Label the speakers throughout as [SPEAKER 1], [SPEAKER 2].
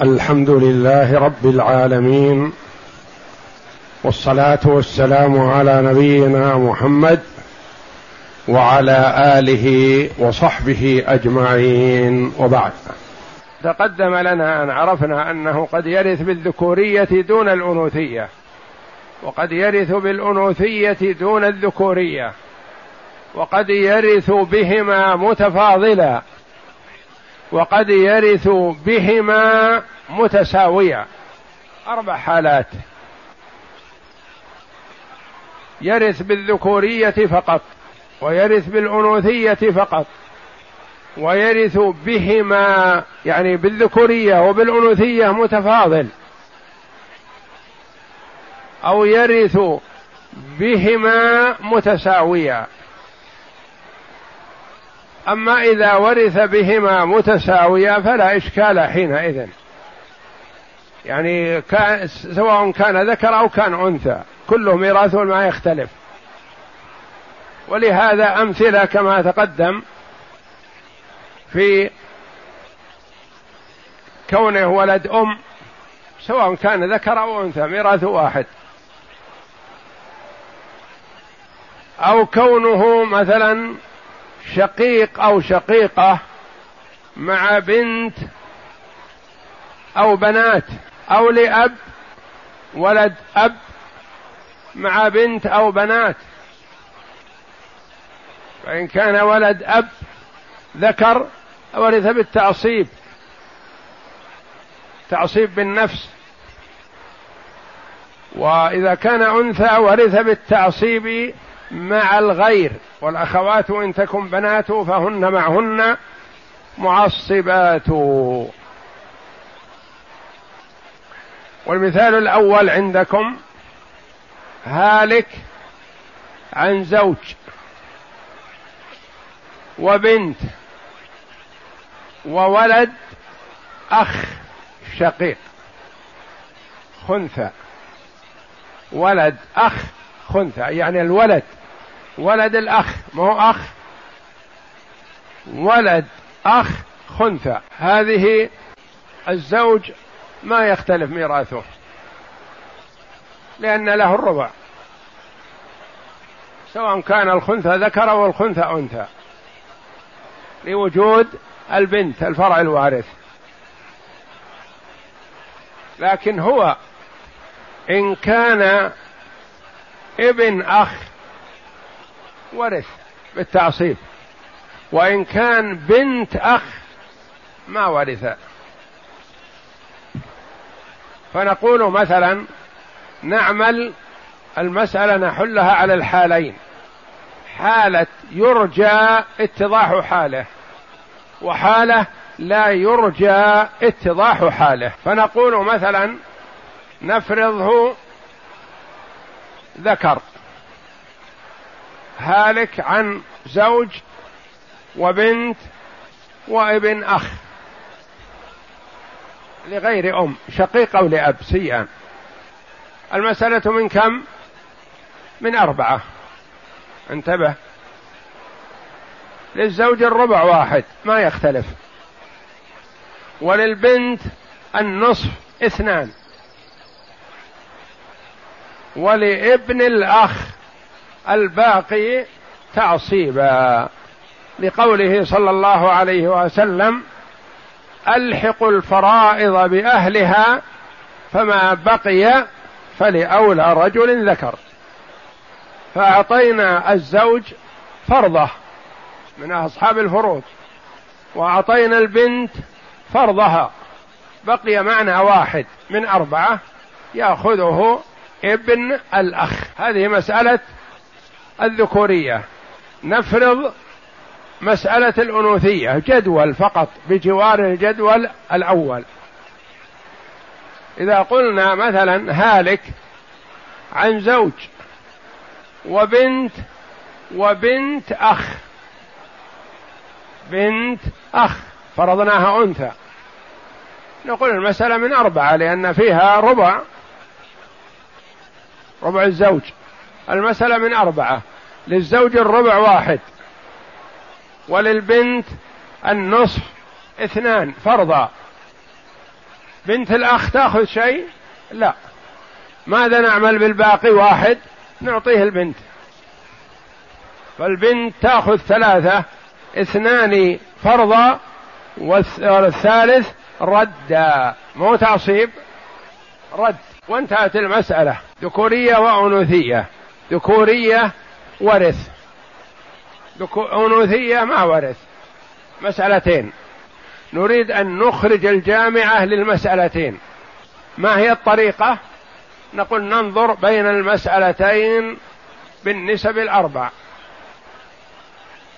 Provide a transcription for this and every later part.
[SPEAKER 1] الحمد لله رب العالمين والصلاة والسلام على نبينا محمد وعلى آله وصحبه أجمعين وبعد. تقدم لنا أن عرفنا أنه قد يرث بالذكورية دون الأنوثية وقد يرث بالأنوثية دون الذكورية وقد يرث بهما متفاضلا وقد يرث بهما متساويا. أربع حالات. يرث بالذكورية فقط ويرث بالأنوثية فقط ويرث بهما يعني بالذكورية وبالأنوثية متفاضل. أو يرث بهما متساويا. أما إذا ورث بهما متساويا فلا إشكال حينئذ. يعني كان سواء كان ذكر أو كان أنثى كله ميراث ما يختلف. ولهذا أمثلة كما تقدم في كونه ولد أم سواء كان ذكر أو أنثى ميراث واحد. أو كونه مثلا شقيق أو شقيقة مع بنت أو بنات أو لأب ولد أب مع بنت أو بنات. فإن كان ولد أب ذكر ورث بالتعصيب. تعصيب بالنفس. وإذا كان أنثى ورث بالتعصيب مع الغير والأخوات إن تكن بنات فهن معهن معصبات. والمثال الأول عندكم هالك عن زوج وبنت وولد أخ شقيق خنثى ولد أخ خنثى يعني الولد ولد الأخ ما هو أخ؟ ولد أخ خنثى. هذه الزوج ما يختلف ميراثه لأن له الربع. سواء كان الخنثى ذكر أو الخنثى أنثى. لوجود البنت الفرع الوارث. لكن هو إن كان ابن أخ ورث بالتعصيب. وإن كان بنت أخ ما ورث. فنقول مثلا نعمل المسألة نحلها على الحالين. حالة يرجى اتضاح حاله وحالة لا يرجى اتضاح حاله. فنقول مثلا نفرضه ذكر. هالك عن زوج وبنت وابن أخ لغير أم شقيق أو لأب سيئا المسألة من كم؟ من أربعة. انتبه. للزوج الربع واحد ما يختلف. وللبنت النصف اثنان. ولابن الأخ الباقي تعصيبا. لقوله صلى الله عليه وسلم الحقوا الفرائض بأهلها فما بقي فلأولى رجل ذكر. فأعطينا الزوج فرضه من أصحاب الفروض وأعطينا البنت فرضها. بقي معنا واحد من أربعة يأخذه ابن الأخ. هذه مسألة الذكورية. نفرض مسألة الأنوثية جدول فقط بجوار الجدول الأول. إذا قلنا مثلا هالك عن زوج وبنت وبنت أخ. بنت أخ فرضناها أنثى. نقول المسألة من أربعة لأن فيها ربع ربع الزوج. المسألة من أربعة للزوج الربع واحد وللبنت النصف اثنان فرضا. بنت الأخ تأخذ شيء؟ لا. ماذا نعمل بالباقي واحد؟ نعطيه البنت. فالبنت تأخذ ثلاثة اثنان فرضا والثالث ردا مو تعصيب رد. وانتهت المسألة. ذكورية وأنوثية. ذكورية ورث. أنوثية ما ورث. مسألتين. نريد أن نخرج الجامعة للمسألتين. ما هي الطريقة؟ نقول ننظر بين المسألتين بالنسب الأربع.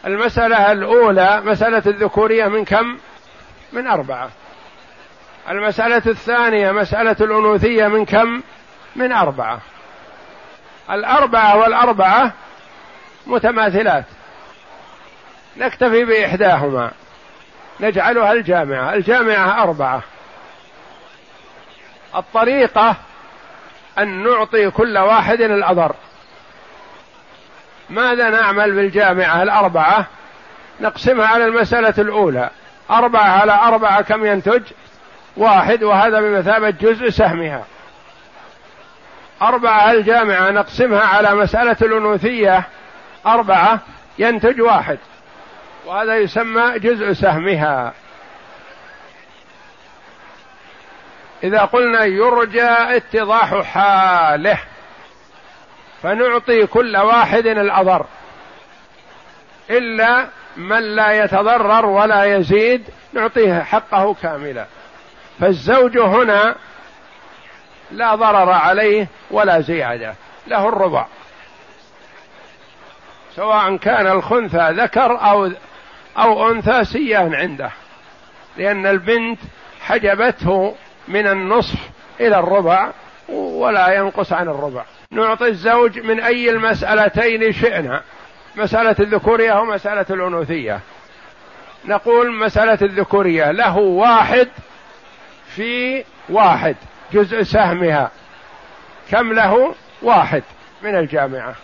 [SPEAKER 1] المسألة الأولى مسألة الذكورية من كم؟ من أربعة. المسألة الثانية مسألة الأنوثية من كم؟ من أربعة. الأربعة والأربعة متماثلات. نكتفي بإحداهما. نجعلها الجامعة. الجامعة أربعة. الطريقة أن نعطي كل واحد الأضر. ماذا نعمل بالجامعة الأربعة؟ نقسمها على المسألة الأولى. أربعة على أربعة كم ينتج؟ واحد وهذا بمثابة جزء سهمها. أربعة الجامعة نقسمها على مسألة الأنوثية. أربعة ينتج واحد. وهذا يسمى جزء سهمها. إذا قلنا يرجى اتضاح حاله فنعطي كل واحد الأضر. إلا من لا يتضرر ولا يزيد نعطيه حقه كاملا. فالزوج هنا لا ضرر عليه ولا زيادة له الربع. سواء كان الخنثى ذكر أو أو أنثى سيان عنده لأن البنت حجبته من النصف إلى الربع ولا ينقص عن الربع. نعطي الزوج من أي المسألتين شئنا مسألة الذكورية ومسألة الأنوثية. نقول مسألة الذكورية له واحد في واحد. جزء سهمها. كم له؟ واحد من الجامعة.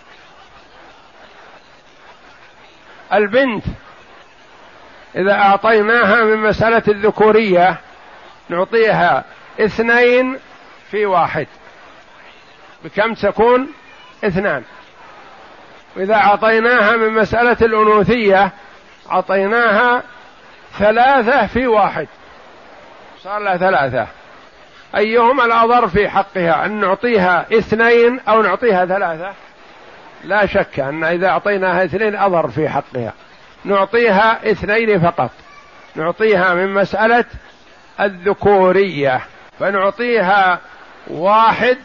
[SPEAKER 1] البنت إذا أعطيناها من مسألة الذكورية نعطيها اثنين في واحد. بكم تكون؟ اثنان. وإذا أعطيناها من مسألة الأنوثية أعطيناها ثلاثة في واحد. صار لها ثلاثة. أيهما الأضر في حقها؟ أن نعطيها اثنين أو نعطيها ثلاثة؟ لا شك أن إذا أعطيناها اثنين أضر في حقها. نعطيها اثنين فقط. نعطيها من مسألة الذكورية. فنعطيها واحد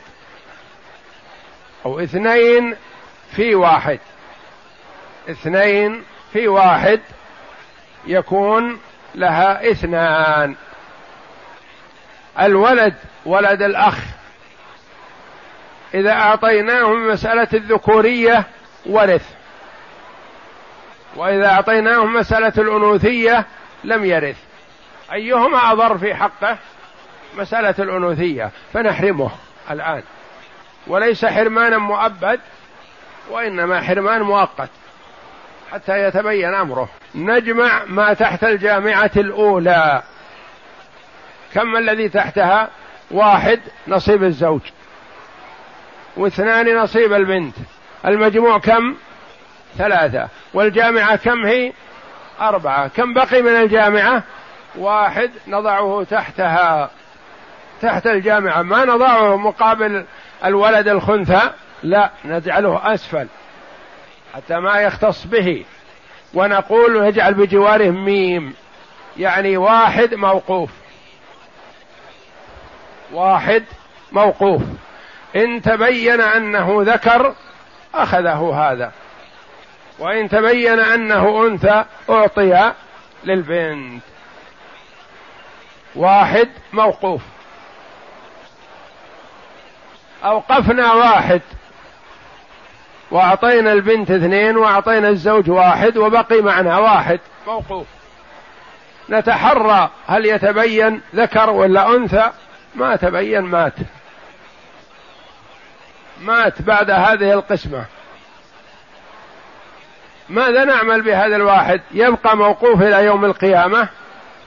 [SPEAKER 1] أو اثنين في واحد. اثنين في واحد يكون لها اثنان. الولد ولد الأخ. إذا أعطيناه من مسألة الذكورية ورث. وإذا أعطيناه مسألة الأنوثية لم يرث. أيهما أضر في حقه؟ مسألة الأنوثية فنحرمه الآن. وليس حرمانا مؤبد وإنما حرمان مؤقت حتى يتبين أمره. نجمع ما تحت الجامعة الأولى. كم الذي تحتها؟ واحد نصيب الزوج. واثنان نصيب البنت. المجموع كم؟ ثلاثة. والجامعة كم هي؟ أربعة. كم بقي من الجامعة؟ واحد نضعه تحتها. تحت الجامعة. ما نضعه مقابل الولد الخنثى؟ لا نجعله أسفل. حتى ما يختص به. ونقول نجعل بجواره ميم. يعني واحد موقوف. واحد موقوف. إن تبين أنه ذكر أخذه هذا. وإن تبين أنه أنثى أعطي للبنت. واحد موقوف. أوقفنا واحد. وأعطينا البنت اثنين وأعطينا الزوج واحد وبقي معنا واحد موقوف. نتحرى هل يتبين ذكر ولا أنثى؟ ما تبين مات. مات بعد هذه القسمة. ماذا نعمل بهذا الواحد؟ يبقى موقوف إلى يوم القيامة؟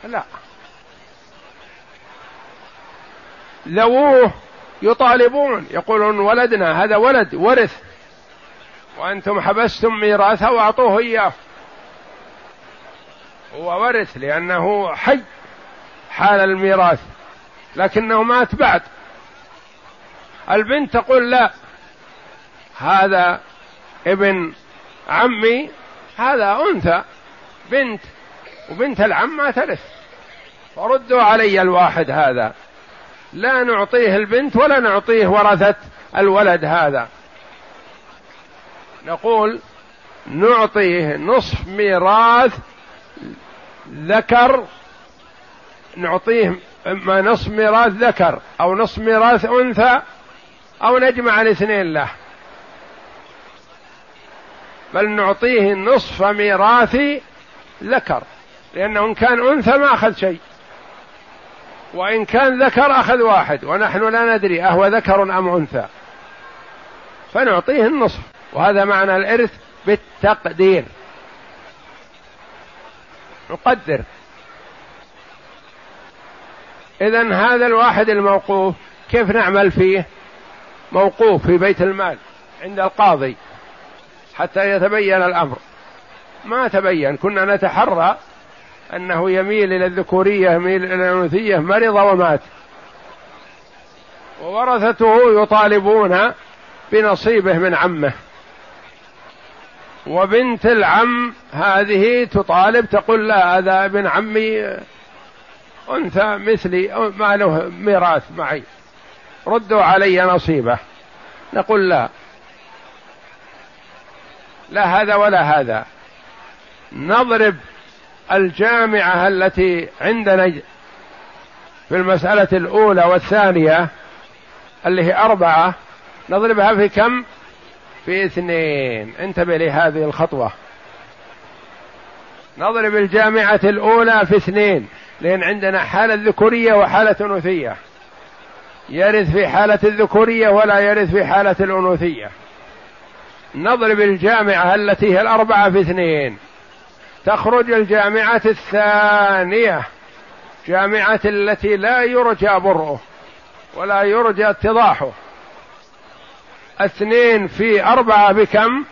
[SPEAKER 1] لا. ذووه يطالبون يقولون ولدنا هذا ولد ورث. وأنتم حبستم ميراثه وأعطوه إياه. هو ورث لأنه حي حال الميراث. لكنه مات بعد. البنت تقول لا هذا ابن عمي هذا أنثى بنت وبنت العم ما ترث فردوا علي الواحد هذا. لا نعطيه البنت ولا نعطيه ورثة الولد هذا. نقول نعطيه نصف ميراث ذكر نعطيه اما نصف ميراث ذكر أو نصف ميراث أنثى أو نجمع الاثنين له. بل نعطيه نصف ميراث ذكر. لأنه إن كان أنثى ما أخذ شيء. وإن كان ذكر أخذ واحد. ونحن لا ندري أهو ذكر أم أنثى. فنعطيه النصف. وهذا معنى الإرث بالتقدير. نقدر. إذا هذا الواحد الموقوف كيف نعمل فيه؟ موقوف في بيت المال عند القاضي حتى يتبين الأمر. ما تبين كنا نتحرى أنه يميل إلى الذكورية يميل إلى الأنوثية مرض ومات. وورثته يطالبون بنصيبه من عمه. وبنت العم هذه تطالب تقول لا هذا ابن عمي أنثى مثلي ما له ميراث معي. ردوا علي نصيبه. نقول لا. لا هذا ولا هذا. نضرب الجامعة التي عندنا في المسألة الأولى والثانية اللي هي أربعة. نضربها في كم؟ في اثنين. انتبه لهذه الخطوة. نضرب الجامعة الأولى في اثنين. لأن عندنا حالة ذكورية وحالة أنوثية. يرث في حالة الذكورية ولا يرث في حالة الأنوثية. نضرب الجامعة التي هي الأربعة في اثنين. تخرج الجامعة الثانية. جامعة التي لا يرجى برؤه ولا يرجى اتضاحه. اثنين في أربعة بكم؟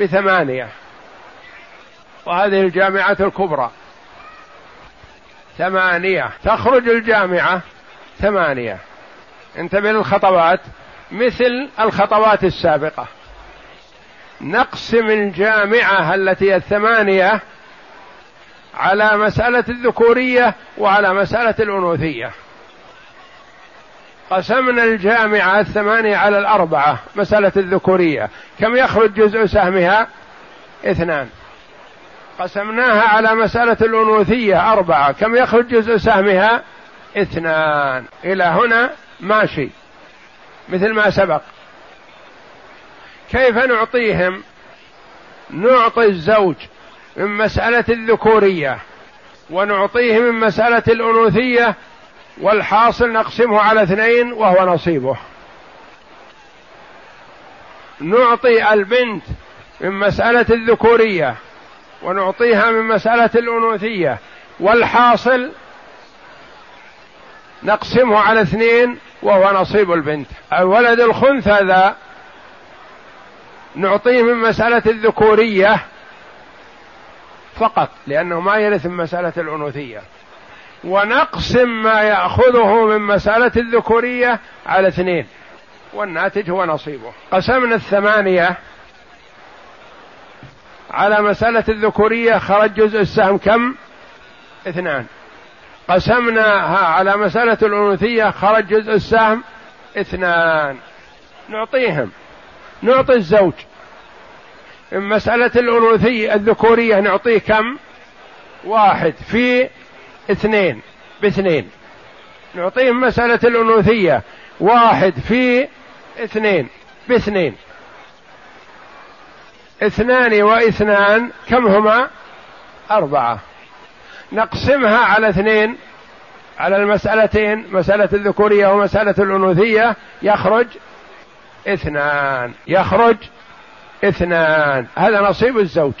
[SPEAKER 1] بثمانية. وهذه الجامعة الكبرى. ثمانية. تخرج الجامعة. ثمانية. انتبه للخطوات. مثل الخطوات السابقة. نقسم الجامعة التي الثمانية على مسألة الذكورية وعلى مسألة الأنوثية. قسمنا الجامعة الثمانية على الأربعة مسألة الذكورية. كم يخرج جزء سهمها؟ اثنان. قسمناها على مسألة الأنوثية أربعة. كم يخرج جزء سهمها؟ اثنان. إلى هنا ماشي. مثل ما سبق. كيف نعطيهم؟ نعطي الزوج من مسألة الذكورية ونعطيه من مسألة الأنوثية والحاصل نقسمه على اثنين وهو نصيبه. نعطي البنت من مسألة الذكورية ونعطيها من مسألة الأنوثية. والحاصل نقسمه على اثنين وهو نصيب البنت. الولد الخنثى ذا نعطيه من مسألة الذكورية فقط لأنه ما يرث من مسألة الأنوثية. ونقسم ما يأخذه من مسألة الذكورية على اثنين والناتج هو نصيبه. قسمنا الثمانية على مسألة الذكورية خرج جزء السهم كم؟ اثنان. قسمناها على مسألة الأنوثية خرج جزء السهم اثنان. نعطيهم. نعطي الزوج. مسألة الأنوثية الذكورية نعطيه كم؟ واحد. في اثنين. باثنين. نعطيه مسألة الأنوثية. واحد. في اثنين. باثنين. اثنان واثنان كم هما؟ أربعة. نقسمها على اثنين على المسألتين مسألة الذكورية ومسألة الأنوثية يخرج اثنان يخرج اثنان. هذا نصيب الزوج.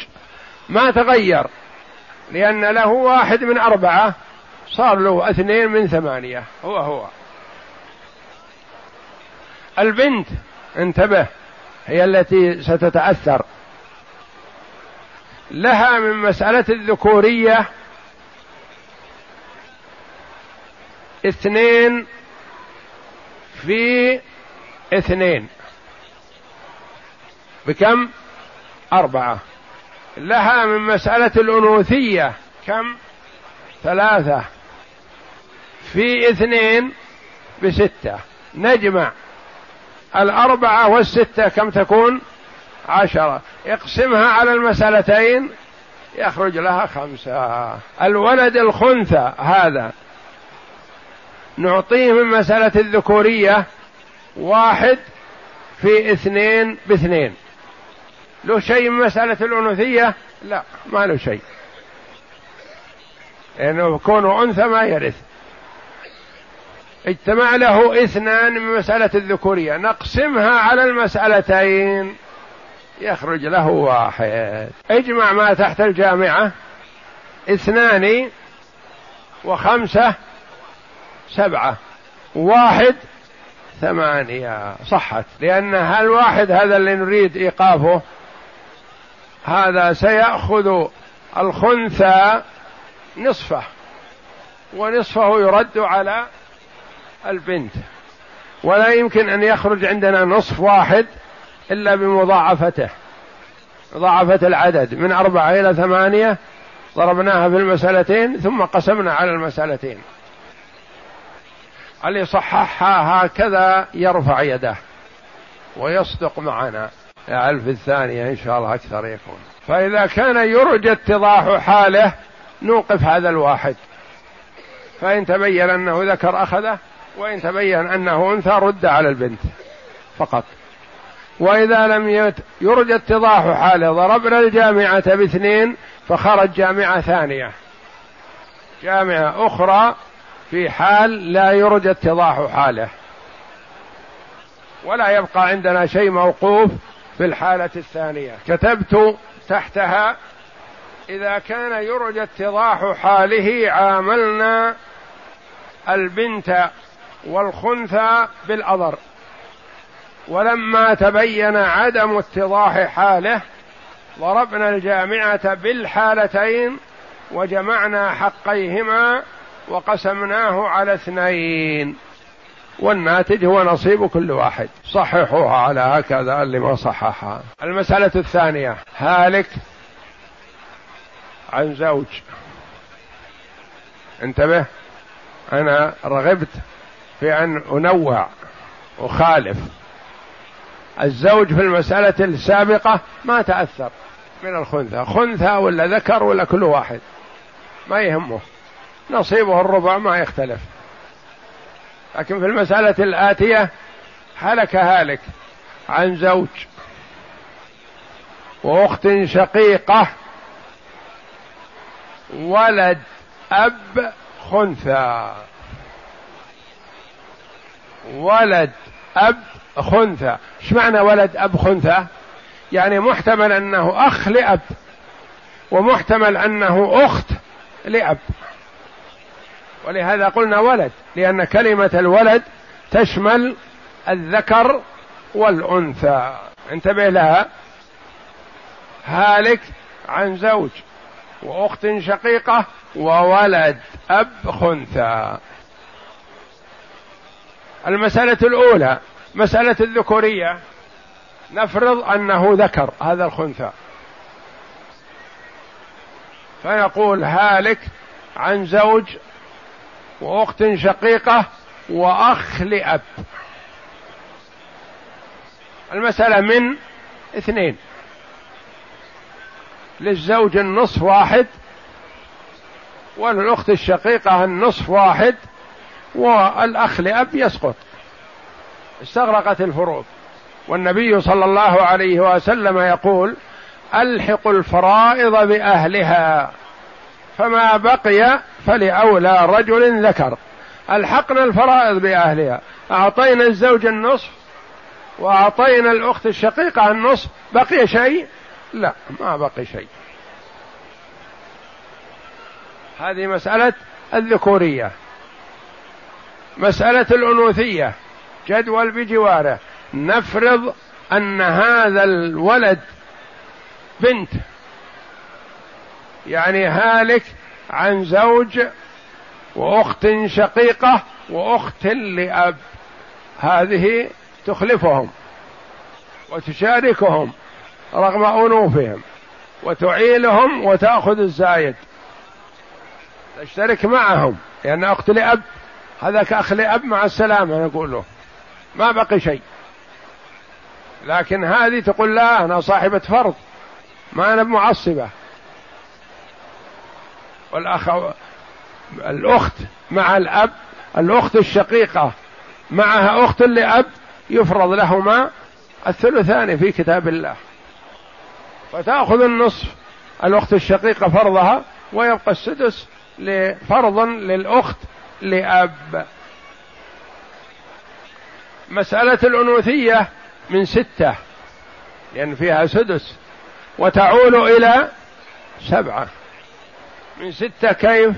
[SPEAKER 1] ما تغير لأن له واحد من أربعة صار له اثنين من ثمانية. هو هو. البنت انتبه هي التي ستتأثر. لها من مسألة الذكورية اثنين في اثنين. بكم؟ أربعة. لها من مسألة الأنوثية. كم؟ ثلاثة. في اثنين بستة. نجمع. الأربعة والستة كم تكون؟ عشرة. اقسمها على المسألتين يخرج لها خمسة. الولد الخنثى هذا نعطيه من مسألة الذكورية واحد في اثنين باثنين. له شيء من مسألة الأنوثية؟ لا ما له شيء. لأنه يعني كونه أنثى ما يرث. اجتمع له اثنان من مسألة الذكورية. نقسمها على المسألتين. يخرج له واحد. اجمع ما تحت الجامعة. اثنان وخمسة سبعة. واحد ثمانية. صحت. لأن الواحد هذا اللي نريد إيقافه؟ هذا سيأخذ الخنثى نصفه. ونصفه يرد على البنت. ولا يمكن أن يخرج عندنا نصف واحد إلا بمضاعفته. مضاعفة العدد. من أربعة إلى ثمانية ضربناها في المسألتين ثم قسمنا على المسألتين. اللي صححها هكذا يرفع يده ويصدق معنا. ألف الثانية إن شاء الله أكثر يكون. فإذا كان يرجى اتضاح حاله نوقف هذا الواحد. فإن تبين أنه ذكر أخذه وإن تبين أنه أنثى رد على البنت فقط. وإذا لم يرجى اتضاح حاله ضربنا الجامعة باثنين فخرج جامعة ثانية. جامعة أخرى في حال لا يرجى اتضاح حاله. ولا يبقى عندنا شيء موقوف في الحالة الثانية. كتبت تحتها إذا كان يرجى اتضاح حاله عاملنا البنت والخنثى بالأضر. ولما تبين عدم اتضاح حاله ضربنا الجامعة بالحالتين وجمعنا حقيهما وقسمناه على اثنين. والناتج هو نصيب كل واحد. صححوها على هكذا اللي ما صححها. المسألة الثانية. هالك عن زوج. انتبه. أنا رغبت في أن أنوع أخالف. الزوج في المسألة السابقة ما تأثر من الخنثى خنثى ولا ذكر ولا كل واحد. ما يهمه. نصيبه الربع ما يختلف. لكن في المسألة الآتية هلك هالك عن زوج. وأخت شقيقة ولد أب خنثى. ولد أب خنثى. إيش معنى ولد أب خنثى؟ يعني محتمل أنه أخ لأب ومحتمل أنه أخت لأب. ولهذا قلنا ولد لأن كلمة الولد تشمل الذكر والأنثى. انتبه لها. هالك عن زوج وأخت شقيقة وولد أب خنثى. المسألة الأولى مسألة الذكورية. نفرض أنه ذكر هذا الخنثى. فيقول هالك عن زوج وأخت شقيقة وأخ لأب. المسألة من اثنين. للزوج النصف واحد وللأخت الشقيقة النصف واحد والأخ لأب يسقط. استغرقت الفروض والنبي صلى الله عليه وسلم يقول ألحق الفرائض بأهلها فما بقي فلأولى رجل ذكر. ألحقنا الفرائض بأهلها. أعطينا الزوج النصف وأعطينا الأخت الشقيقة النصف. بقي شيء؟ لا ما بقي شيء. هذه مسألة الذكورية. مسألة الأنوثية. جدول بجواره نفرض أن هذا الولد بنت. يعني هالك عن زوج وأخت شقيقة وأخت لأب. هذه تخلفهم وتشاركهم رغم أنوفهم وتعيلهم وتأخذ الزايد. تشترك معهم. لأن أخت لأب هذاك أخ لأب مع السلامة نقول له. ما بقي شيء. لكن هذه تقول لا أنا صاحبة فرض ما أنا معصبه والأخ الأخت مع الأب الأخت الشقيقة معها أخت لأب يفرض لهما الثلثان في كتاب الله. فتاخذ النصف الأخت الشقيقة فرضها ويبقى السدس لفرض للأخت لأب. مسألة الأنوثية من ستة لأن فيها سدس وتعول إلى سبعة. من ستة كيف؟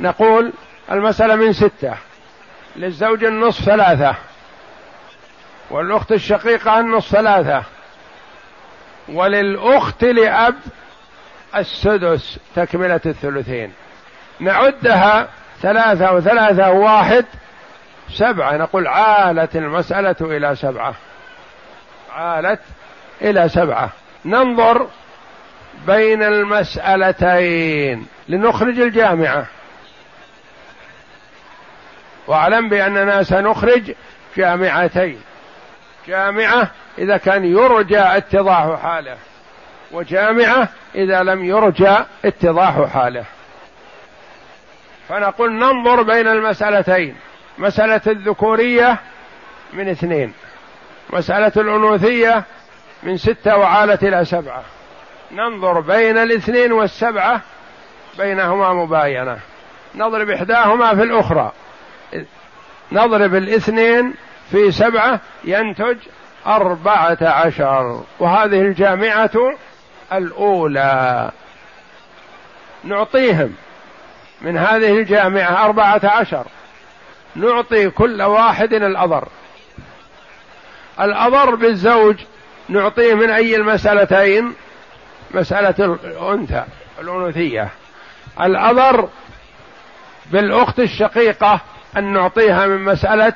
[SPEAKER 1] نقول المسألة من ستة. للزوج النصف ثلاثة والأخت الشقيقة النصف ثلاثة وللأخت لأب السدس تكملة الثلثين. نعدها ثلاثة وثلاثة واحد سبعة نقول عالت المسألة إلى سبعة. عالت إلى سبعة. ننظر بين المسألتين لنخرج الجامعة. واعلم بأننا سنخرج جامعتين. جامعة إذا كان يرجى اتضاح حاله وجامعة إذا لم يرجى اتضاح حاله. فنقول ننظر بين المسألتين. مسألة الذكورية من اثنين. مسألة الأنوثية من ستة وعالت إلى سبعة. ننظر بين الاثنين والسبعة بينهما مباينة. نضرب إحداهما في الأخرى. نضرب الاثنين في سبعة ينتج أربعة عشر. وهذه الجامعة الأولى. نعطيهم من هذه الجامعة أربعة عشر. نعطي كل واحد الأضر. الأضر بالزوج نعطيه من أي المسألتين؟ مسألة الأنثى الأنوثية. الأضر بالأخت الشقيقة أن نعطيها من مسألة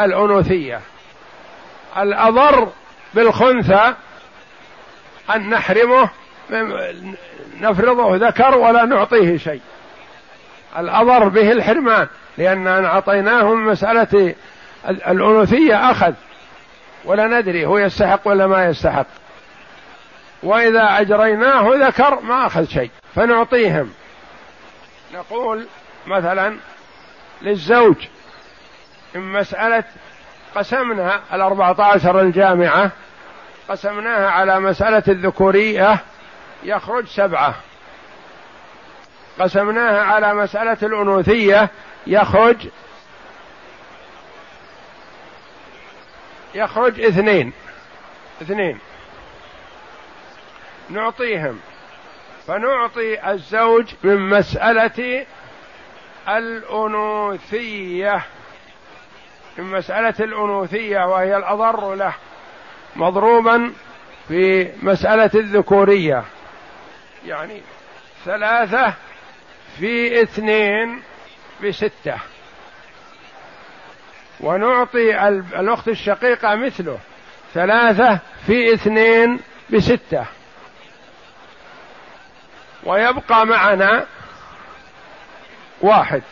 [SPEAKER 1] الأنوثية. الأضر بالخنثى أن نحرمه نفرضه ذكر ولا نعطيه شيء. الأضر به الحرمان. لأننا أعطيناه من مسألة الأنوثية أخذ ولا ندري هو يستحق ولا ما يستحق. وإذا أجريناه ذكر ما أخذ شيء فنعطيهم. نقول مثلا للزوج من مسألة قسمنا الأربعة عشر الجامعة قسمناها على مسألة الذكورية يخرج سبعة. قسمناها على مسألة الأنوثية يخرج يخرج اثنين اثنين نعطيهم فنعطي الزوج من مسألة الأنوثية من مسألة الأنوثية وهي الأضر له مضروبا في مسألة الذكورية. يعني ثلاثة في اثنين بستة. ونعطي الأخت الشقيقة مثله. ثلاثة في اثنين بستة. ويبقى معنا واحد.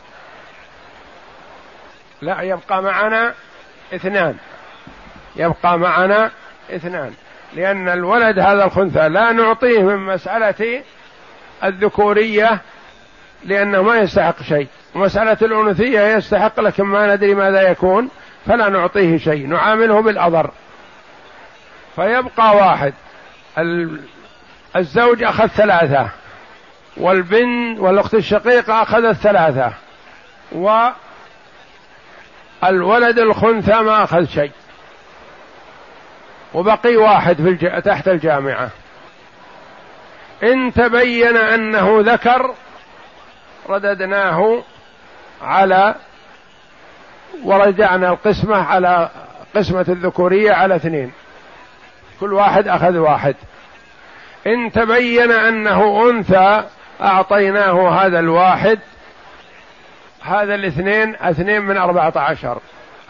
[SPEAKER 1] لا يبقى معنا اثنان. يبقى معنا اثنان. لأن الولد هذا الخنثى لا نعطيه من مسألة الذكورية لأنه ما يستحق شيء. ومسألة الأنوثية يستحق لكن ما ندري ماذا يكون فلا نعطيه شيء. نعامله بالأضر. فيبقى واحد. الزوج أخذ ثلاثة. والبنت والأخت الشقيقة أخذت ثلاثة. والولد الخنثى ما أخذ شيء. وبقي واحد في الج... تحت الجامعة. إن تبين أنه ذكر رددناه على ورجعنا القسمة على قسمة الذكورية على اثنين. كل واحد أخذ واحد. إن تبين أنه أنثى أعطيناه هذا الواحد هذا الاثنين اثنين من أربعة عشر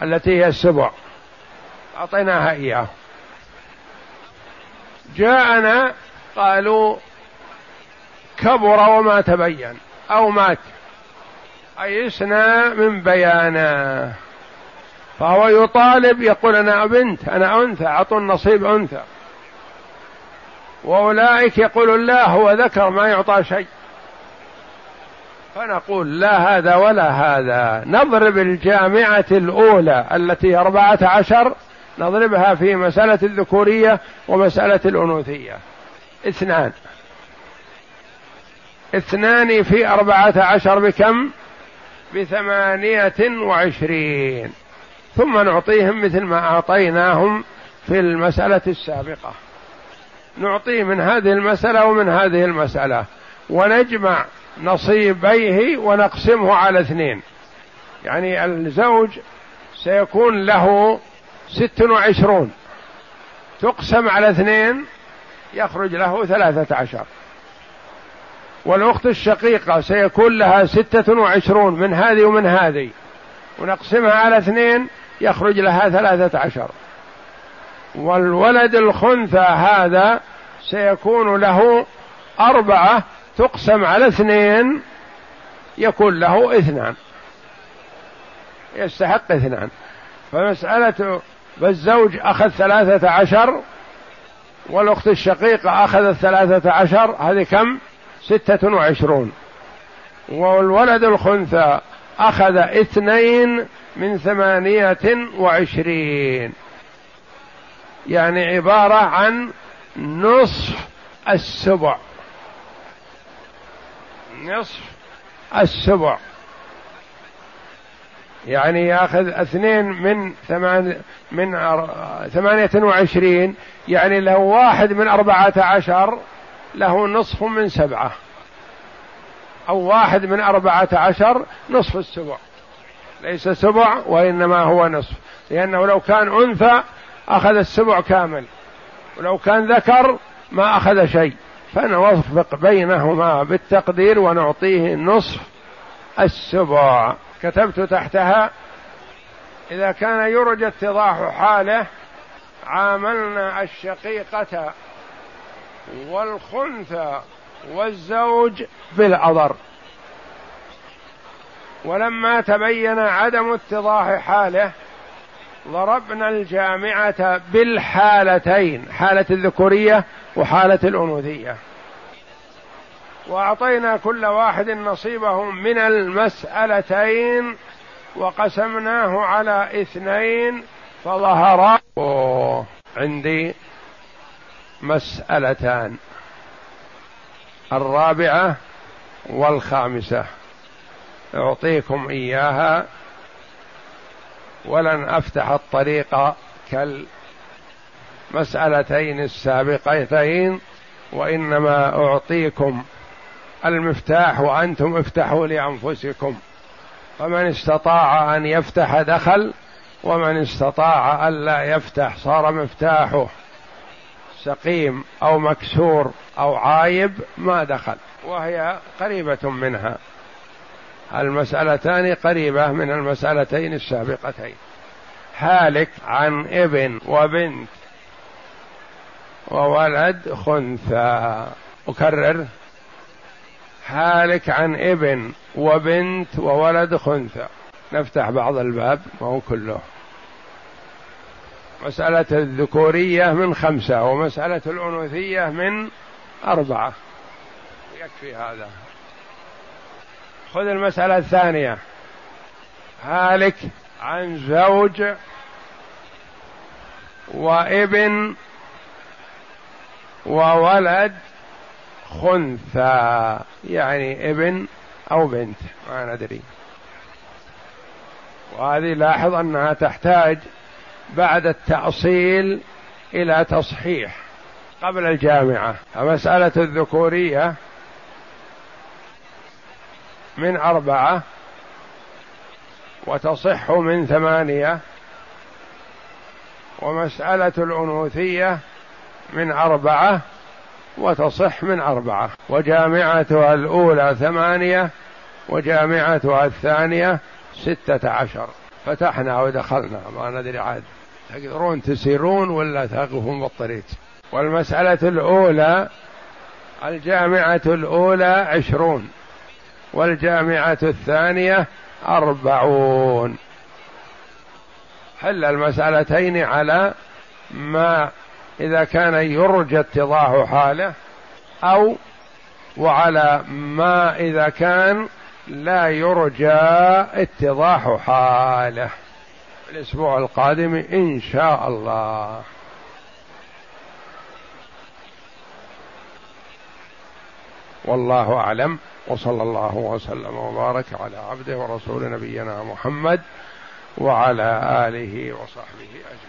[SPEAKER 1] التي هي السبع. أعطيناها إياه. جاءنا قالوا كبر وما تبين. أو مات. أيسنا من بيانا. فهو يطالب يقول أنا بنت أنا أنثى أعطوا النصيب أنثى. وأولئك يقولون لا هو ذكر ما يعطى شيء. فنقول لا هذا ولا هذا. نضرب الجامعة الأولى التي أربعة عشر نضربها في مسألة الذكورية ومسألة الأنوثية. اثنان. اثنان في أربعة عشر بكم؟ بثمانية وعشرين. ثم نعطيهم مثل ما أعطيناهم في المسألة السابقة. نعطيه من هذه المسألة ومن هذه المسألة. ونجمع نصيبيه ونقسمه على اثنين. يعني الزوج سيكون له ست وعشرون. تقسم على اثنين يخرج له ثلاثة عشر. والأخت الشقيقة سيكون لها ستة وعشرون من هذه ومن هذه. ونقسمها على اثنين يخرج لها ثلاثة عشر. والولد الخنثى هذا سيكون له أربعة تقسم على اثنين يكون له اثنان. يستحق اثنان. فمسألة فالزوج أخذ ثلاثة عشر والأخت الشقيقة أخذت ثلاثة عشر هذه كم؟ ستة وعشرون. والولد الخنثى أخذ اثنين من ثمانية وعشرين. يعني عبارة عن نصف السبع. نصف السبع. يعني يأخذ اثنين من ثمان من ثمانية وعشرين. يعني له واحد من أربعة عشر له نصف من سبعة أو واحد من أربعة عشر نصف السبع. ليس سبع وإنما هو نصف. لأنه لو كان أنثى أخذ السبع كامل. ولو كان ذكر ما أخذ شيء. فنوفق بينهما بالتقدير ونعطيه نصف السبع. كتبت تحتها إذا كان يرجى اتضاح حاله عاملنا الشقيقة والخنثى والزوج بالأضر. ولما تبين عدم اتضاح حاله ضربنا الجامعة بالحالتين حالة الذكورية وحالة الأنوثية. وأعطينا كل واحد نصيبه من المسألتين وقسمناه على اثنين فظهر عندي مسألتان. الرابعة والخامسة. أعطيكم إياها. ولن أفتح الطريق كالمسألتين السابقتين وإنما أعطيكم المفتاح وأنتم افتحوا لأنفسكم. فمن استطاع أن يفتح دخل ومن استطاع ألا يفتح صار مفتاحه. سقيم أو مكسور أو عايب ما دخل وهي قريبة منها. المسألتان قريبة من المسألتين السابقتين. هالك عن ابن وبنت وولد خنثى. أكرر. هالك عن ابن وبنت وولد خنثى. نفتح بعض الباب وهو كله. مسألة الذكورية من خمسة ومسألة الأنوثية من أربعة. يكفي هذا. خذ المسألة الثانية. هالك عن زوج وابن وولد خنثى يعني ابن أو بنت ما ندري. وهذه لاحظ أنها تحتاج بعد التأصيل إلى تصحيح قبل الجامعة. فمسألة الذكورية من أربعة وتصح من ثمانية ومسألة الأنوثية من أربعة وتصح من أربعة. وجامعتها الأولى ثمانية وجامعتها الثانية ستة عشر. فتحنا ودخلنا ما ندري عاد. تقدرون تسيرون ولا تقفون بالطريق؟ والمسألة الأولى الجامعة الأولى عشرون والجامعة الثانية أربعون. حل المسألتين على ما إذا كان يرجى اتضاح حاله أو وعلى ما إذا كان لا يرجى اتضاح حاله الأسبوع القادم إن شاء الله. والله أعلم وصلى الله وسلم وبارك على عبده ورسول نبينا محمد وعلى آله وصحبه أجمعين.